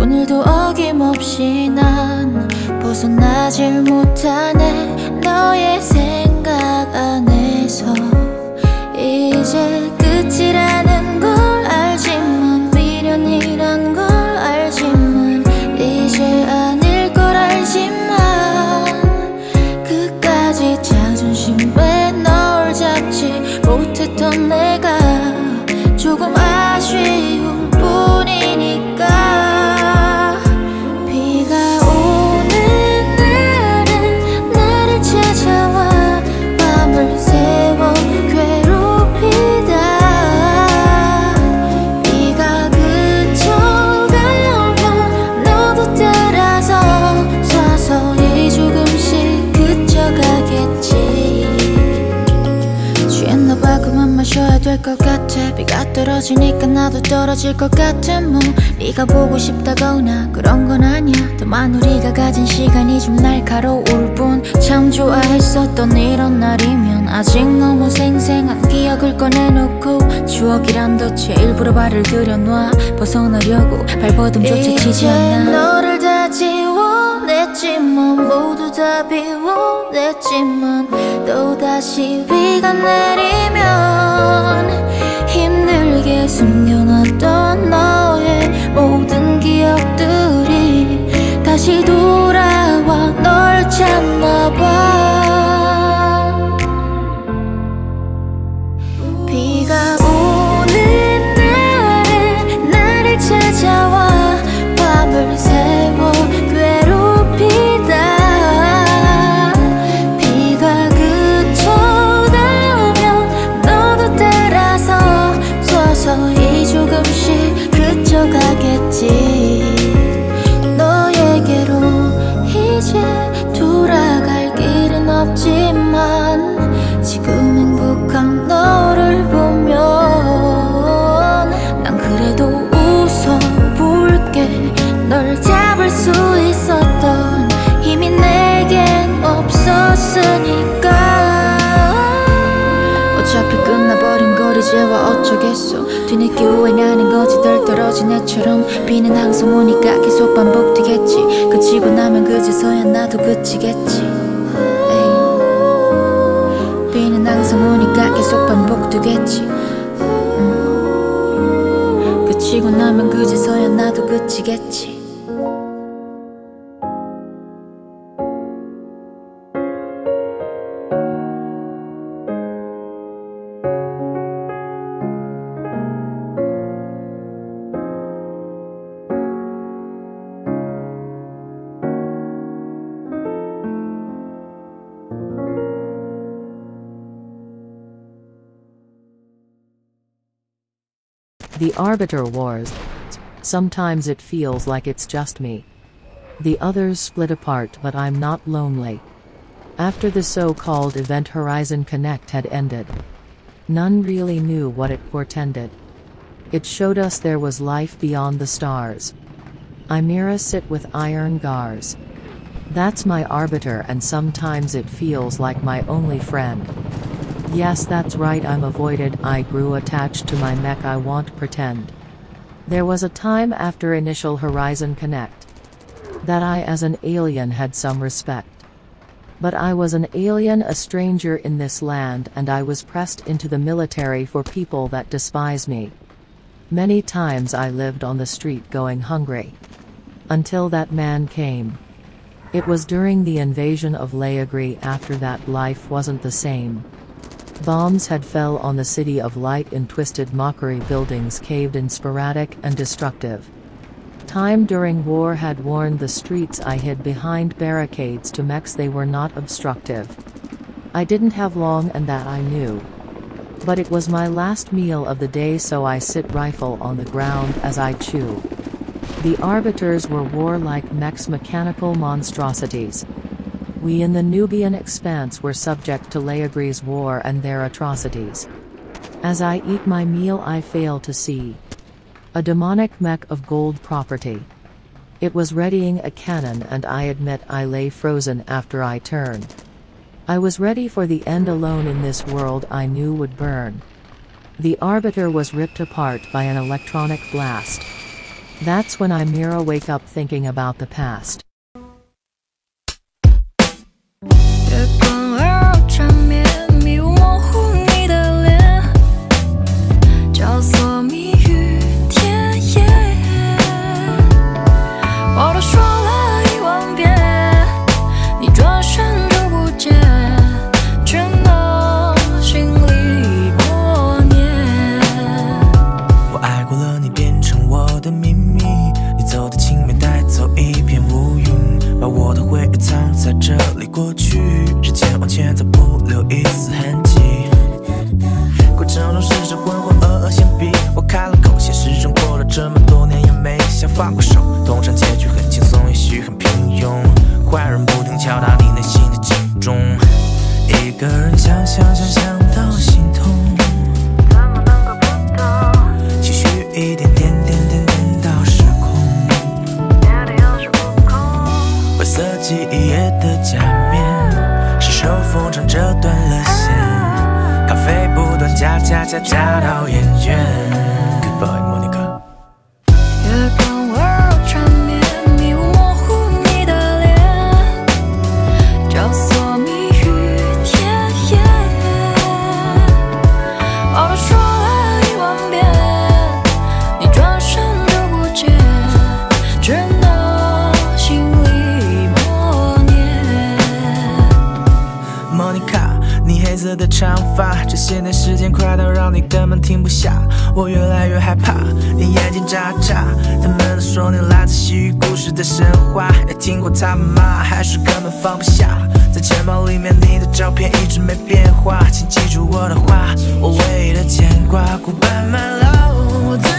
오늘도 어김없이 난 벗어나질 못하네. 너의 생각 안에서 이제 끝이라 떨어지니까 나도 떨어질 것 같아 뭐. 네가 보고 싶다거나 그런 건 아니야. 다만 우리가 가진 시간이 좀 날카로울 뿐. 참 좋아했었던 이런 날이면 아직 너무 생생한 기억을 꺼내놓고 추억이란 덫에 일부러 발을 들여놔 벗어나려고 발버둥조차 치지 않아. 너를 다 지워냈지만 모두 다 비워냈지만 또다시 비가 내리면 다시 돌아와 널 찾나봐 없었으니까. 어차피 끝나버린 걸 이제 와 어쩌겠어. 뒤늦게 후회나는 거지. 덜 떨어진 애처럼 비는 항상 오니까 계속 반복되겠지. 그치고 나면 그제서야 나도 그치겠지. 비는 항상 오니까 계속 반복되겠지. 음. 그치고 나면 그제서야 나도 그치겠지 The Arbiter Wars. Sometimes it feels like it's just me. The others split apart, but I'm not lonely. After the so called event Horizon Connect had ended, none really knew what it portended. It showed us there was life beyond the stars. I Imira sit with iron garze. That's my arbiter, and sometimes it feels like my only friend. Yes, that's right, I'm avoided. I grew attached to my mech, I won't pretend. There was a time after initial Horizon Connect that I, as an alien, had some respect. But I was an alien, a stranger in this land, and I was pressed into the military for people that despise me. Many times I lived on the street going hungry. Until that man came. It was during the invasion of Leagri after that life wasn't the same. Bombs had fell on the city of light in twisted mockery buildings caved in sporadic and destructive. Time during war had warned the streets I hid behind barricades to mechs they were not obstructive. I didn't have long and that I knew. But it was my last meal of the day so I sit rifle on the ground as I chew. The arbiters were warlike mechs mechanical monstrosities. We in the Nubian expanse were subject to Leagri's war and their atrocities. As I eat my meal I fail to see a demonic mech of gold property. It was readying a cannon and I admit I lay frozen after I turned. I was ready for the end alone in this world I knew would burn. The Arbiter was ripped apart by an electronic blast. That's when I mirror wake up thinking about the past. 停不下。我越来越害怕，你眼睛眨眨。他们都说你来自西域故事的神话，也听过他们骂，还是根本放不下。在钱包里面你的照片一直没变化，请记住我的话，我唯一的牵挂。Goodbye my love，我最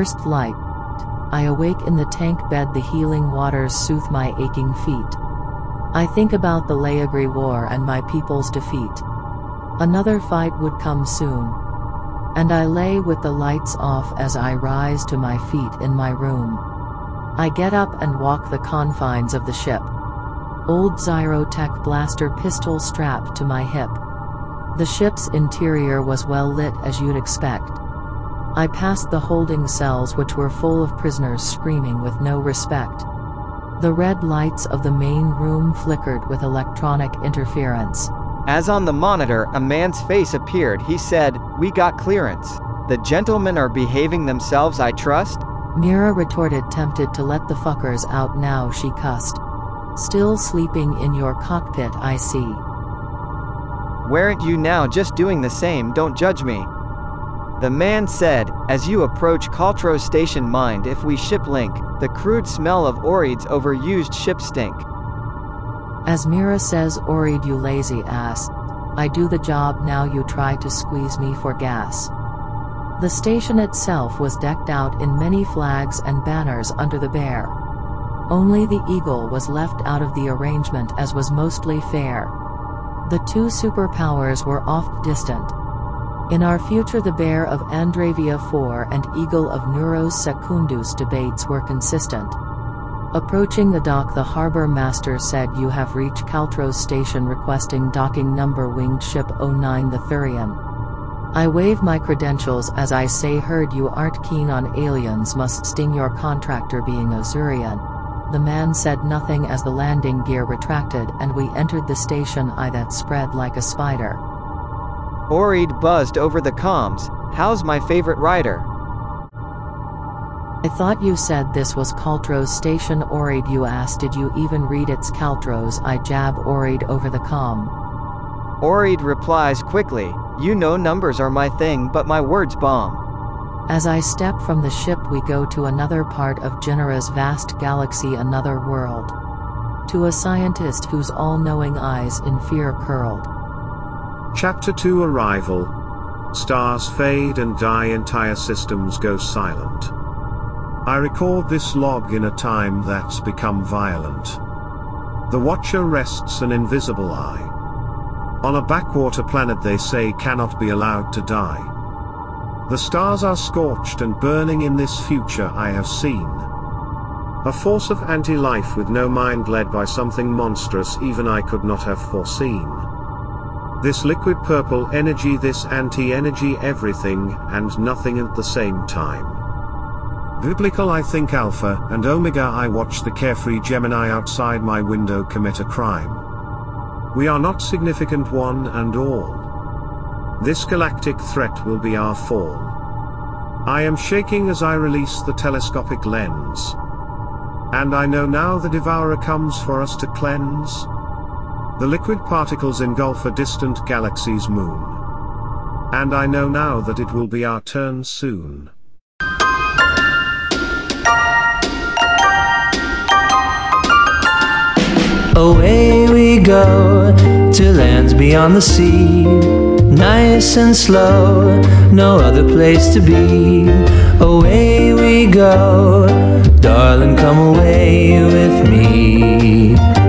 First light. I awake in the tank bed, the healing waters soothe my aching feet. I think about the Laegri War and my people's defeat. Another fight would come soon. And I lay with the lights off as I rise to my feet in my room. I get up and walk the confines of the ship. Old Zyrotech blaster pistol strapped to my hip. The ship's interior was well lit as you'd expect. I passed the holding cells which were full of prisoners screaming with no respect. The red lights of the main room flickered with electronic interference. As on the monitor, a man's face appeared. He said, We got clearance. The gentlemen are behaving themselves, I trust? Mira retorted, tempted to let the fuckers out now, she cussed. Still sleeping in your cockpit, I see. Weren't you now just doing the same? Don't judge me. The man said, As you approach Caltro Station, mind if we ship link, the crude smell of Oreid's overused ship stink. As Mira says, Oreid, you lazy ass. I do the job, now you try to squeeze me for gas. The station itself was decked out in many flags and banners under the bear. Only the eagle was left out of the arrangement as was mostly fair. The two superpowers were oft distant. In our future the bear of Andravia 4 and eagle of Neuros Secundus debates were consistent. Approaching the dock the harbor master said you have reached Caltros station requesting docking number winged ship 09 the Thurian. I wave my credentials as I say heard you aren't keen on aliens must sting your contractor being Azurian. The man said nothing as the landing gear retracted and we entered the station eye that spread like a spider. Oreid buzzed over the comms. How's my favorite rider? I thought you said this was Caltros station Oreid you asked did you even read its Caltros I jab Oreid over the com. Oreid replies quickly, You know numbers are my thing, but my words bomb. As I step from the ship we go to another part of Genera's vast galaxy another world. To a scientist whose all-knowing eyes in fear curled. Chapter 2 Arrival. Stars fade and die, entire systems go silent. I record this log in a time that's become violent. The Watcher rests an invisible eye. On a backwater planet they say cannot be allowed to die. The stars are scorched and burning in this future I have seen. A force of anti-life with no mind led by something monstrous even I could not have foreseen. This liquid purple energy, this anti-energy everything and nothing at the same time. Biblical I think Alpha and Omega I watch the carefree Gemini outside my window commit a crime. We are not significant one and all. This galactic threat will be our fall. I am shaking as I release the telescopic lens. And I know now the devourer comes for us to cleanse. The liquid particles engulf a distant galaxy's moon. And I know now that it will be our turn soon. Away we go to lands beyond the sea. Nice and slow, no other place to be. Away we go, darling, come away with me.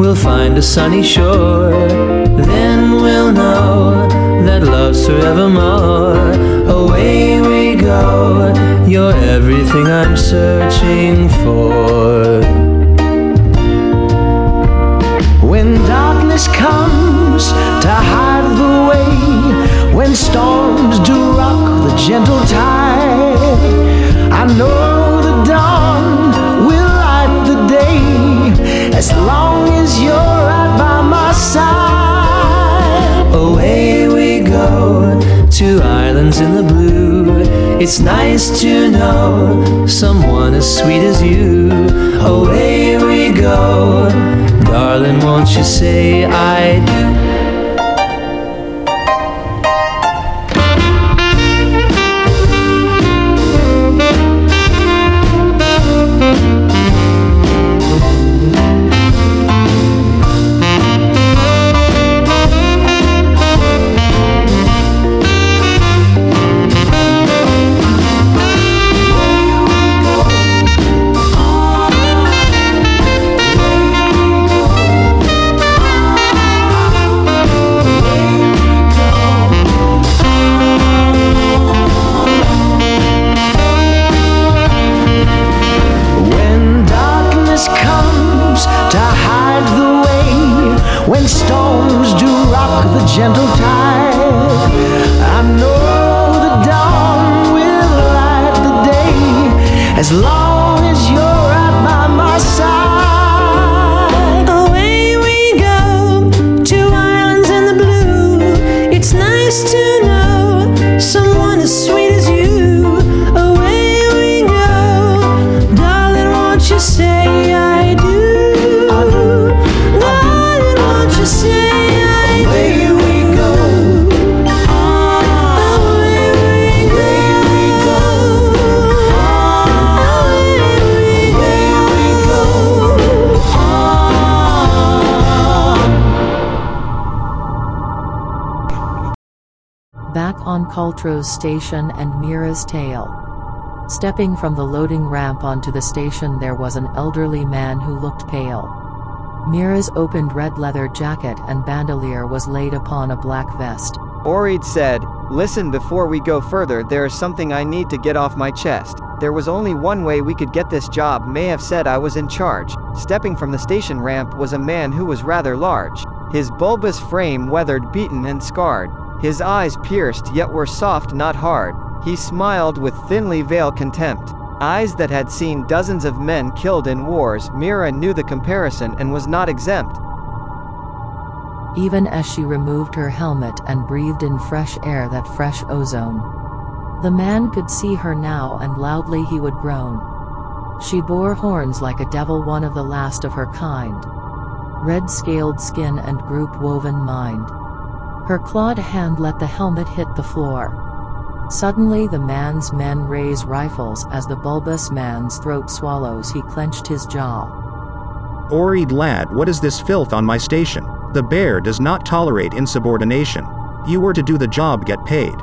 We'll find a sunny shore. Then we'll know that love's forevermore. Away we go, you're everything I'm searching for. When darkness comes to hide the way, when storms do rock the gentle tide, I know as long as you're right by my side. Away we go to islands in the blue. It's nice to know someone as sweet as you. Away we go, darling, won't you say I do? Gentle tide, I know the dawn will light the day. As long Back station and Mira's tale. Stepping from the loading ramp onto the station, there was an elderly man who looked pale. Mira's opened red leather jacket and bandolier was laid upon a black vest. Orid said, Listen, before we go further, there is something I need to get off my chest. There was only one way we could get this job. May have said I was in charge. Stepping from the station ramp was a man who was rather large. His bulbous frame weathered, beaten, and scarred. His eyes pierced, yet were soft, not hard. He smiled with thinly veiled contempt. Eyes that had seen dozens of men killed in wars, Mira knew the comparison and was not exempt. Even as she removed her helmet and breathed in fresh air that fresh ozone. The man could see her now and loudly he would groan. She bore horns like a devil, one of the last of her kind. Red scaled skin and group woven mind. Her clawed hand let the helmet hit the floor. Suddenly the man's men raise rifles as the bulbous man's throat swallows he clenched his jaw. Orid lad, what is this filth on my station? The bear does not tolerate insubordination. You were to do the job, get paid.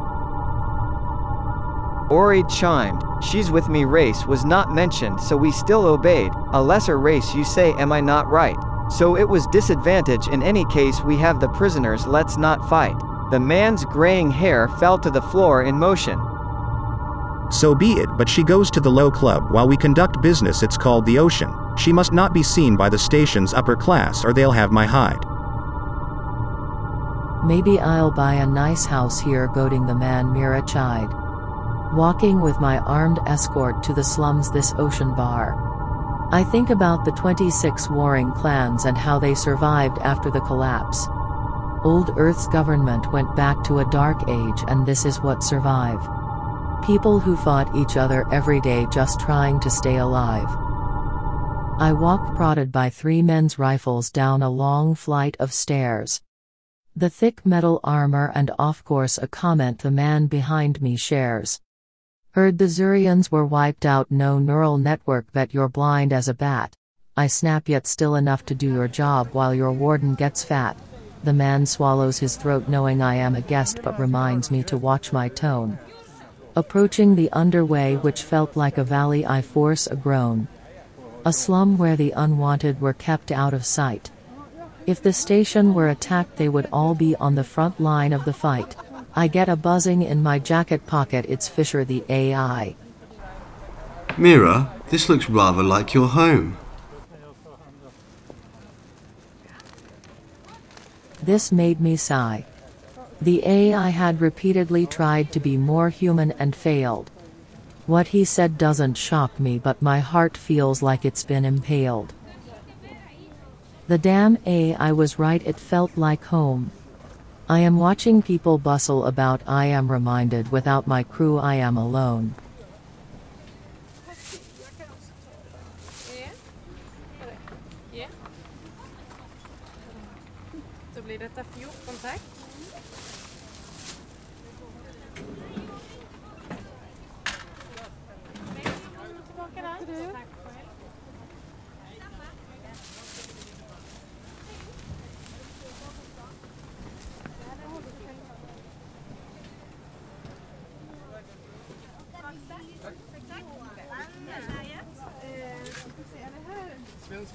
Orid chimed, She's with me race was not mentioned so we still obeyed, a lesser race you say am I not right? So it was disadvantage in any case we have the prisoners let's not fight. The man's graying hair fell to the floor in motion. So be it, but she goes to the low club while we conduct business, it's called the ocean. She must not be seen by the station's upper class or they'll have my hide. Maybe I'll buy a nice house here, goading the man Mira chide. Walking with my armed escort to the slums, this ocean bar. I think about the 26 warring clans and how they survived after the collapse. Old Earth's government went back to a dark age, and this is what survive. People who fought each other every day just trying to stay alive. I walk prodded by three men's rifles down a long flight of stairs. The thick metal armor and of course a comment the man behind me shares. Heard the Zurians were wiped out no neural network bet you're blind as a bat. I snap yet still enough to do your job while your warden gets fat. The man swallows his throat knowing I am a guest but reminds me to watch my tone. Approaching the underway which felt like a valley I force a groan. A slum where the unwanted were kept out of sight. If the station were attacked they would all be on the front line of the fight. I get a buzzing in my jacket pocket it's Fisher the AI. Mira, this looks rather like your home. This made me sigh. The AI had repeatedly tried to be more human and failed. What he said doesn't shock me, but my heart feels like it's been impaled. The damn AI was right, it felt like home. I am watching people bustle about, I am reminded without my crew, I am alone.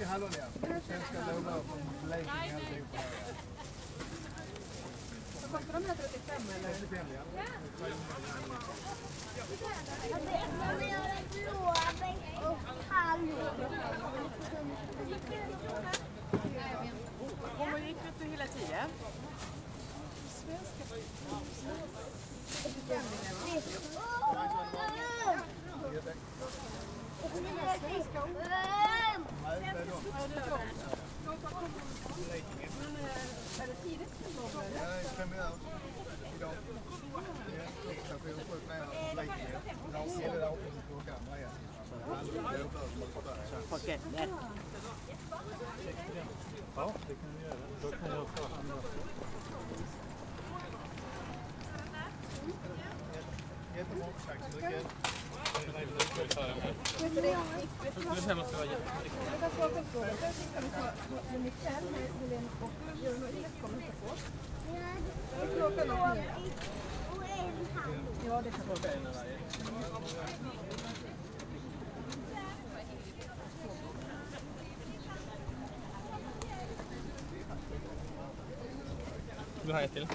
till hallon ja. Svenska blåbär från Blekinge alltihopa. Vad kostar de här 35 eller? 35 ja. Jag vill ha blåbär och hallon. Om man gick upp till hela tio? Svenska. Svenska. Är det Jättebra, tack så mycket. Ja, det du ha ett till?